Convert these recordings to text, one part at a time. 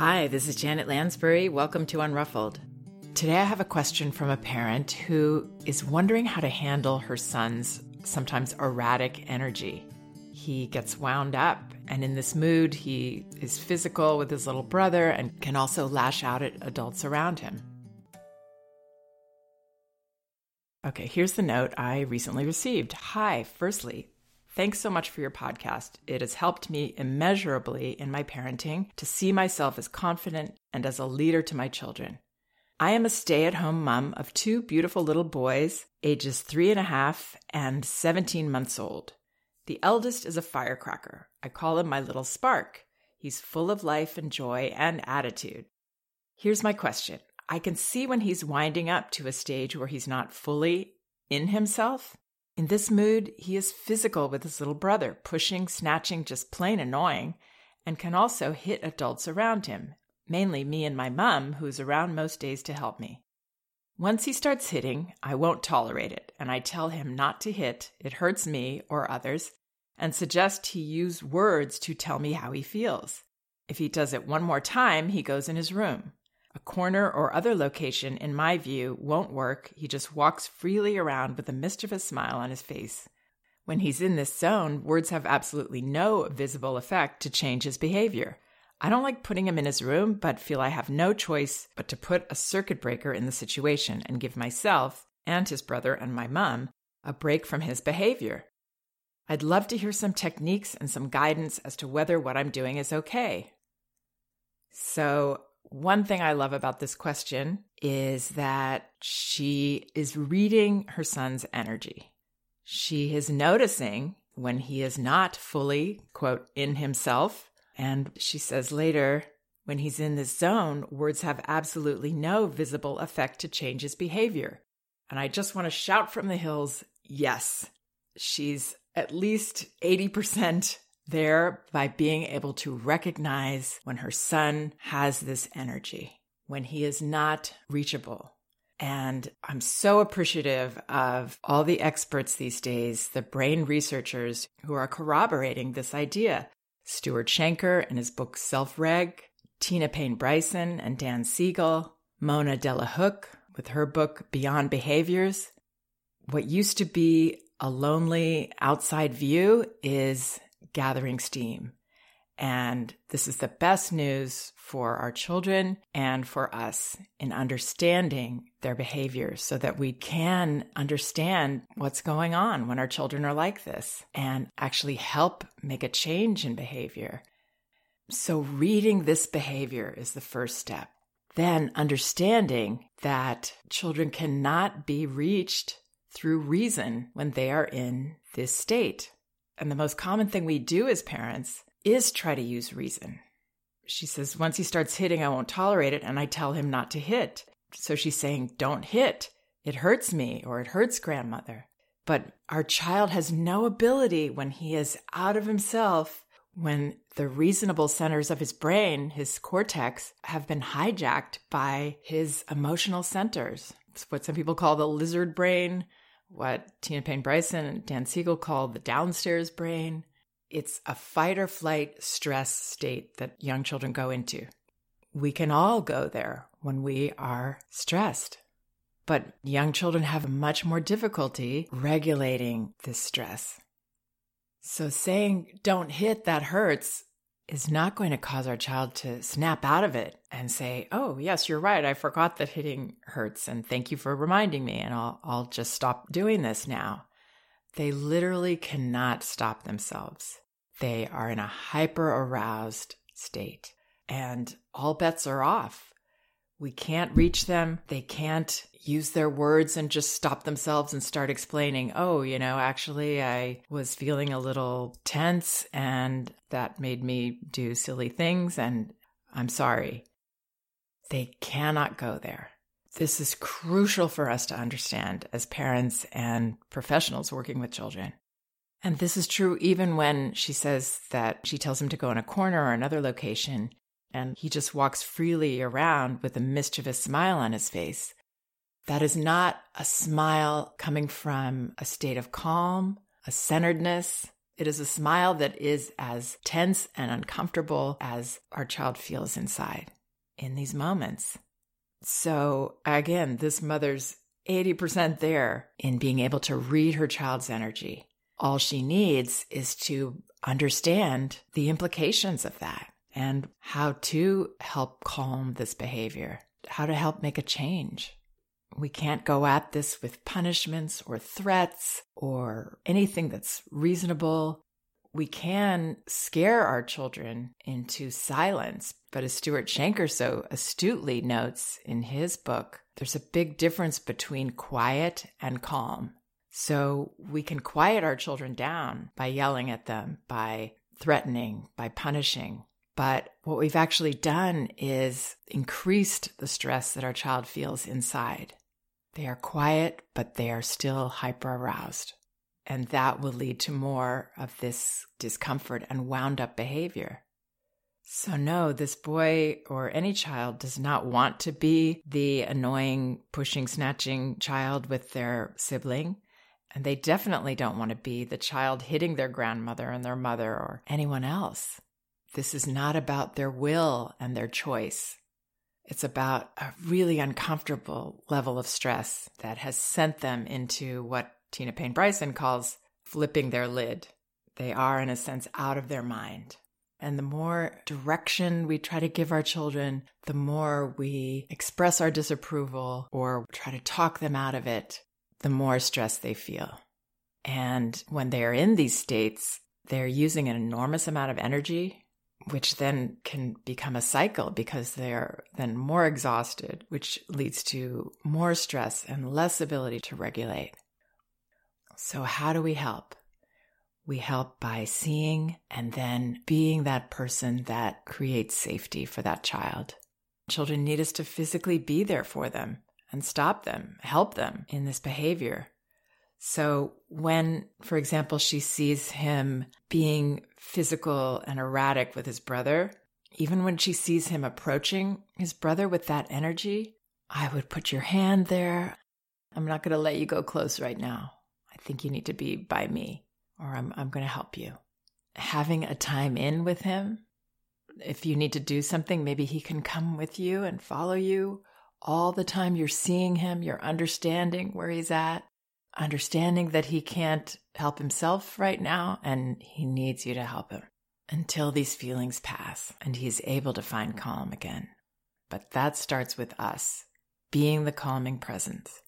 Hi, this is Janet Lansbury. Welcome to Unruffled. Today I have a question from a parent who is wondering how to handle her son's sometimes erratic energy. He gets wound up, and in this mood, he is physical with his little brother and can also lash out at adults around him. Okay, here's the note I recently received. Hi, firstly, thanks so much for your podcast. It has helped me immeasurably in my parenting to see myself as confident and as a leader to my children. I am a stay at home mom of two beautiful little boys, ages three and a half and 17 months old. The eldest is a firecracker. I call him my little spark. He's full of life and joy and attitude. Here's my question I can see when he's winding up to a stage where he's not fully in himself. In this mood, he is physical with his little brother, pushing, snatching, just plain annoying, and can also hit adults around him, mainly me and my mum, who's around most days to help me. Once he starts hitting, I won't tolerate it, and I tell him not to hit, it hurts me or others, and suggest he use words to tell me how he feels. If he does it one more time, he goes in his room. A corner or other location, in my view, won't work. He just walks freely around with a mischievous smile on his face. When he's in this zone, words have absolutely no visible effect to change his behavior. I don't like putting him in his room, but feel I have no choice but to put a circuit breaker in the situation and give myself and his brother and my mum a break from his behavior. I'd love to hear some techniques and some guidance as to whether what I'm doing is okay. So, one thing I love about this question is that she is reading her son's energy. She is noticing when he is not fully, quote, in himself and she says later, when he's in this zone, words have absolutely no visible effect to change his behavior. And I just want to shout from the hills yes, she's at least 80% there by being able to recognize when her son has this energy, when he is not reachable. And I'm so appreciative of all the experts these days, the brain researchers who are corroborating this idea Stuart Shanker in his book Self Reg, Tina Payne Bryson and Dan Siegel, Mona Delahooke with her book Beyond Behaviors. What used to be a lonely outside view is gathering steam. And this is the best news for our children and for us in understanding their behaviors so that we can understand what's going on when our children are like this and actually help make a change in behavior. So, reading this behavior is the first step. Then, understanding that children cannot be reached through reason when they are in this state. And the most common thing we do as parents is try to use reason. She says, once he starts hitting, I won't tolerate it. And I tell him not to hit. So she's saying, don't hit. It hurts me or it hurts grandmother. But our child has no ability when he is out of himself, when the reasonable centers of his brain, his cortex, have been hijacked by his emotional centers. It's what some people call the lizard brain, what Tina Payne Bryson and Dan Siegel call the downstairs brain. It's a fight or flight stress state that young children go into. We can all go there when we are stressed. But young children have much more difficulty regulating this stress. So saying, don't hit, that hurts, is not going to cause our child to snap out of it and say, oh, yes, you're right. I forgot that hitting hurts. And thank you for reminding me. And I'll, I'll just stop doing this now. They literally cannot stop themselves. They are in a hyper aroused state and all bets are off. We can't reach them. They can't use their words and just stop themselves and start explaining, oh, you know, actually, I was feeling a little tense and that made me do silly things and I'm sorry. They cannot go there. This is crucial for us to understand as parents and professionals working with children. And this is true even when she says that she tells him to go in a corner or another location, and he just walks freely around with a mischievous smile on his face. That is not a smile coming from a state of calm, a centeredness. It is a smile that is as tense and uncomfortable as our child feels inside in these moments. So, again, this mother's 80% there in being able to read her child's energy. All she needs is to understand the implications of that and how to help calm this behavior, how to help make a change. We can't go at this with punishments or threats or anything that's reasonable. We can scare our children into silence, but as Stuart Shanker so astutely notes in his book, there's a big difference between quiet and calm. So we can quiet our children down by yelling at them, by threatening, by punishing. But what we've actually done is increased the stress that our child feels inside. They are quiet, but they are still hyper aroused. And that will lead to more of this discomfort and wound up behavior. So, no, this boy or any child does not want to be the annoying, pushing, snatching child with their sibling. And they definitely don't want to be the child hitting their grandmother and their mother or anyone else. This is not about their will and their choice. It's about a really uncomfortable level of stress that has sent them into what Tina Payne Bryson calls flipping their lid. They are, in a sense, out of their mind. And the more direction we try to give our children, the more we express our disapproval or try to talk them out of it, the more stress they feel. And when they are in these states, they're using an enormous amount of energy which then can become a cycle because they're then more exhausted, which leads to more stress and less ability to regulate. So, how do we help? We help by seeing and then being that person that creates safety for that child. Children need us to physically be there for them and stop them, help them in this behavior. So when, for example, she sees him being physical and erratic with his brother, even when she sees him approaching his brother with that energy, I would put your hand there. I'm not going to let you go close right now. I think you need to be by me, or I'm, I'm going to help you. Having a time in with him, if you need to do something, maybe he can come with you and follow you all the time you're seeing him, you're understanding where he's at understanding that he can't help himself right now and he needs you to help him until these feelings pass and he's able to find calm again. But that starts with us being the calming presence.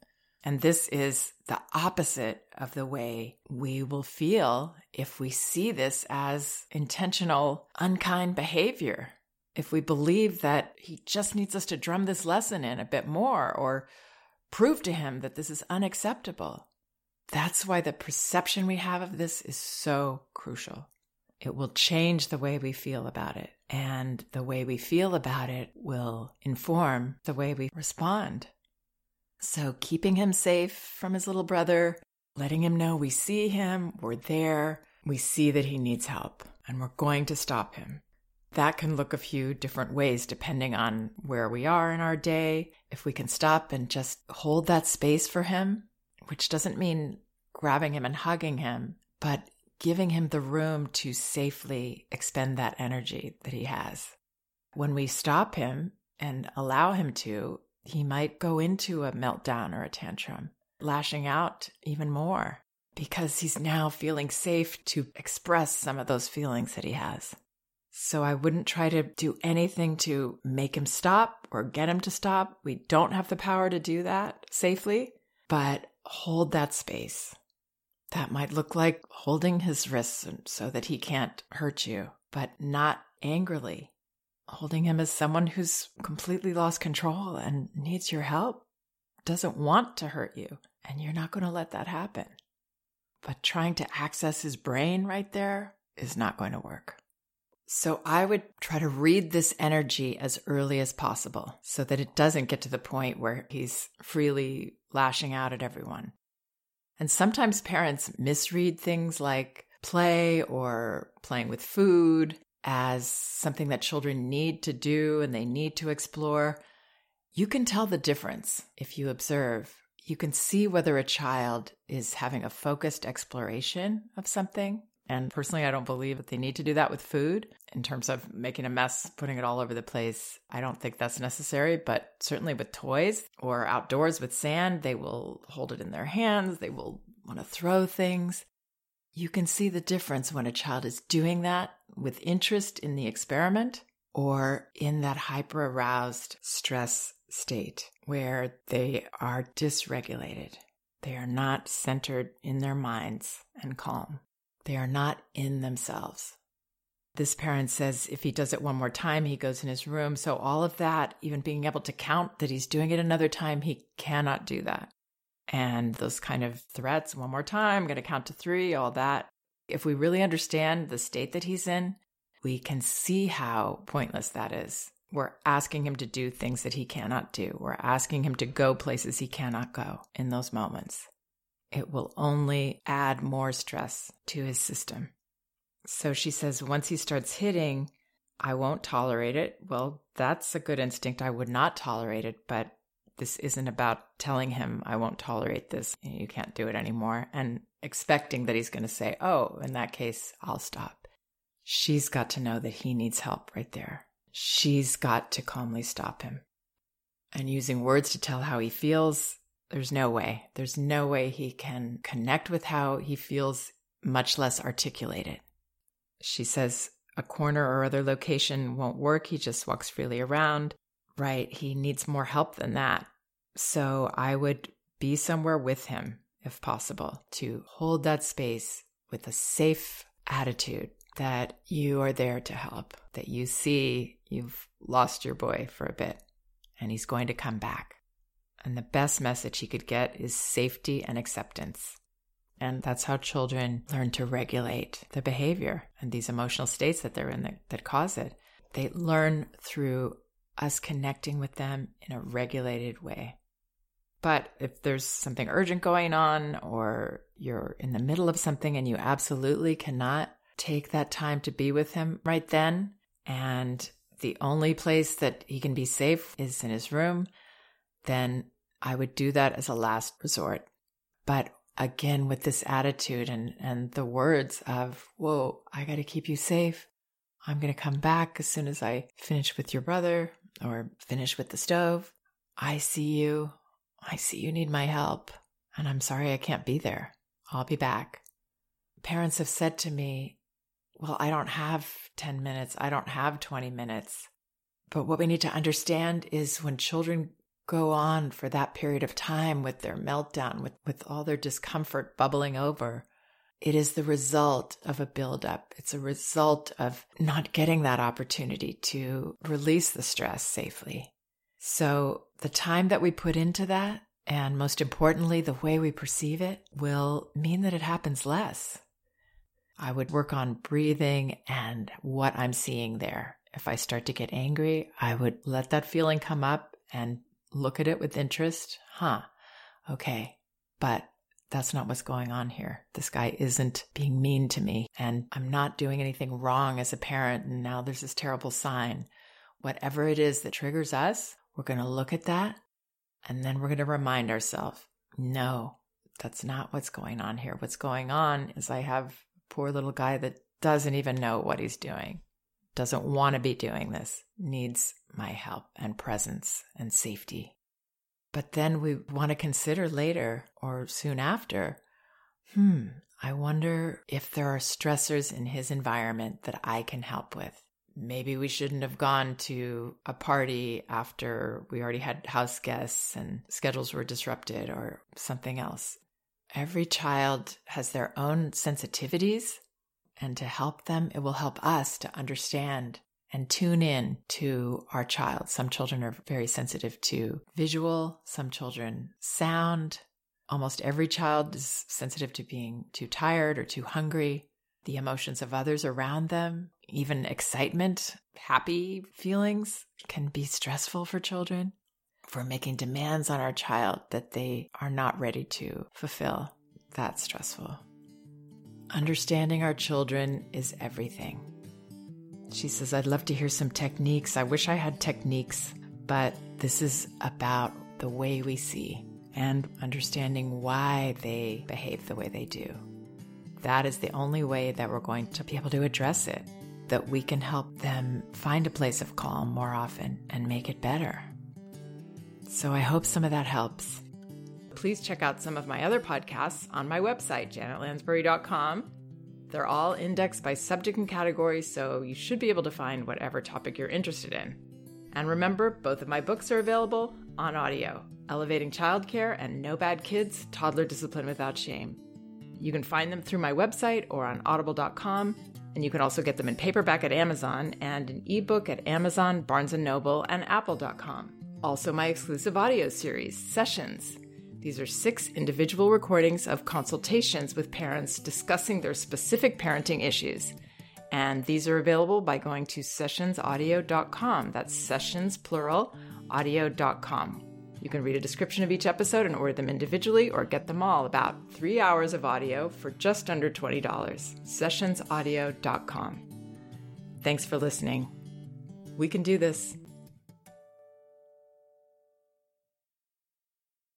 And this is the opposite of the way we will feel if we see this as intentional, unkind behavior. If we believe that he just needs us to drum this lesson in a bit more or prove to him that this is unacceptable. That's why the perception we have of this is so crucial. It will change the way we feel about it. And the way we feel about it will inform the way we respond. So, keeping him safe from his little brother, letting him know we see him, we're there, we see that he needs help, and we're going to stop him. That can look a few different ways depending on where we are in our day. If we can stop and just hold that space for him, which doesn't mean grabbing him and hugging him, but giving him the room to safely expend that energy that he has. When we stop him and allow him to, he might go into a meltdown or a tantrum, lashing out even more because he's now feeling safe to express some of those feelings that he has. So I wouldn't try to do anything to make him stop or get him to stop. We don't have the power to do that safely, but hold that space. That might look like holding his wrists so that he can't hurt you, but not angrily. Holding him as someone who's completely lost control and needs your help, doesn't want to hurt you, and you're not going to let that happen. But trying to access his brain right there is not going to work. So I would try to read this energy as early as possible so that it doesn't get to the point where he's freely lashing out at everyone. And sometimes parents misread things like play or playing with food as something that children need to do and they need to explore. You can tell the difference if you observe. You can see whether a child is having a focused exploration of something And personally, I don't believe that they need to do that with food in terms of making a mess, putting it all over the place. I don't think that's necessary, but certainly with toys or outdoors with sand, they will hold it in their hands. They will want to throw things. You can see the difference when a child is doing that with interest in the experiment or in that hyper aroused stress state where they are dysregulated. They are not centered in their minds and calm. They are not in themselves. This parent says if he does it one more time, he goes in his room. So, all of that, even being able to count that he's doing it another time, he cannot do that. And those kind of threats, one more time, I'm going to count to three, all that. If we really understand the state that he's in, we can see how pointless that is. We're asking him to do things that he cannot do. We're asking him to go places he cannot go in those moments. It will only add more stress to his system. So she says, once he starts hitting, I won't tolerate it. Well, that's a good instinct. I would not tolerate it, but this isn't about telling him, I won't tolerate this. You can't do it anymore. And expecting that he's going to say, Oh, in that case, I'll stop. She's got to know that he needs help right there. She's got to calmly stop him. And using words to tell how he feels, there's no way. There's no way he can connect with how he feels, much less articulate it. She says a corner or other location won't work. He just walks freely around. Right. He needs more help than that. So I would be somewhere with him if possible to hold that space with a safe attitude that you are there to help, that you see you've lost your boy for a bit and he's going to come back. And the best message he could get is safety and acceptance. And that's how children learn to regulate the behavior and these emotional states that they're in that, that cause it. They learn through us connecting with them in a regulated way. But if there's something urgent going on or you're in the middle of something and you absolutely cannot take that time to be with him right then. And the only place that he can be safe is in his room, then I would do that as a last resort. But again, with this attitude and, and the words of, whoa, I got to keep you safe. I'm going to come back as soon as I finish with your brother or finish with the stove. I see you. I see you need my help. And I'm sorry I can't be there. I'll be back. Parents have said to me, well, I don't have 10 minutes. I don't have 20 minutes. But what we need to understand is when children go on for that period of time with their meltdown, with, with all their discomfort bubbling over, it is the result of a buildup. It's a result of not getting that opportunity to release the stress safely. So the time that we put into that, and most importantly, the way we perceive it, will mean that it happens less. I would work on breathing and what I'm seeing there. If I start to get angry, I would let that feeling come up and look at it with interest. Huh. Okay. But that's not what's going on here. This guy isn't being mean to me and I'm not doing anything wrong as a parent. And now there's this terrible sign. Whatever it is that triggers us, we're going to look at that and then we're going to remind ourselves, no, that's not what's going on here. What's going on is I have Poor little guy that doesn't even know what he's doing, doesn't want to be doing this, needs my help and presence and safety. But then we want to consider later or soon after hmm, I wonder if there are stressors in his environment that I can help with. Maybe we shouldn't have gone to a party after we already had house guests and schedules were disrupted or something else. Every child has their own sensitivities, and to help them, it will help us to understand and tune in to our child. Some children are very sensitive to visual, some children sound. Almost every child is sensitive to being too tired or too hungry, the emotions of others around them, even excitement, happy feelings can be stressful for children for making demands on our child that they are not ready to fulfill. That's stressful. Understanding our children is everything. She says, I'd love to hear some techniques. I wish I had techniques, but this is about the way we see and understanding why they behave the way they do. that is the only way that we're going to be able to address it, that we can help them find a place of calm more often and make it better. So I hope some of that helps. Please check out some of my other podcasts on my website, janetlansbury.com. They're all indexed by subject and category, so you should be able to find whatever topic you're interested in. And remember, both of my books are available on audio Elevating Childcare and No Bad Kids Toddler Discipline Without Shame. You can find them through my website or on audible.com, and you can also get them in paperback at Amazon and an ebook at Amazon, Barnes & Noble, and apple.com. Also my exclusive audio series, Sessions. These are six individual recordings of consultations with parents discussing their specific parenting issues. And these are available by going to sessionsaudio.com. That's sessions, plural, audio.com. You can read a description of each episode and order them individually or get them all about three hours of audio for just under $20. Sessionsaudio.com. Thanks for listening. We can do this.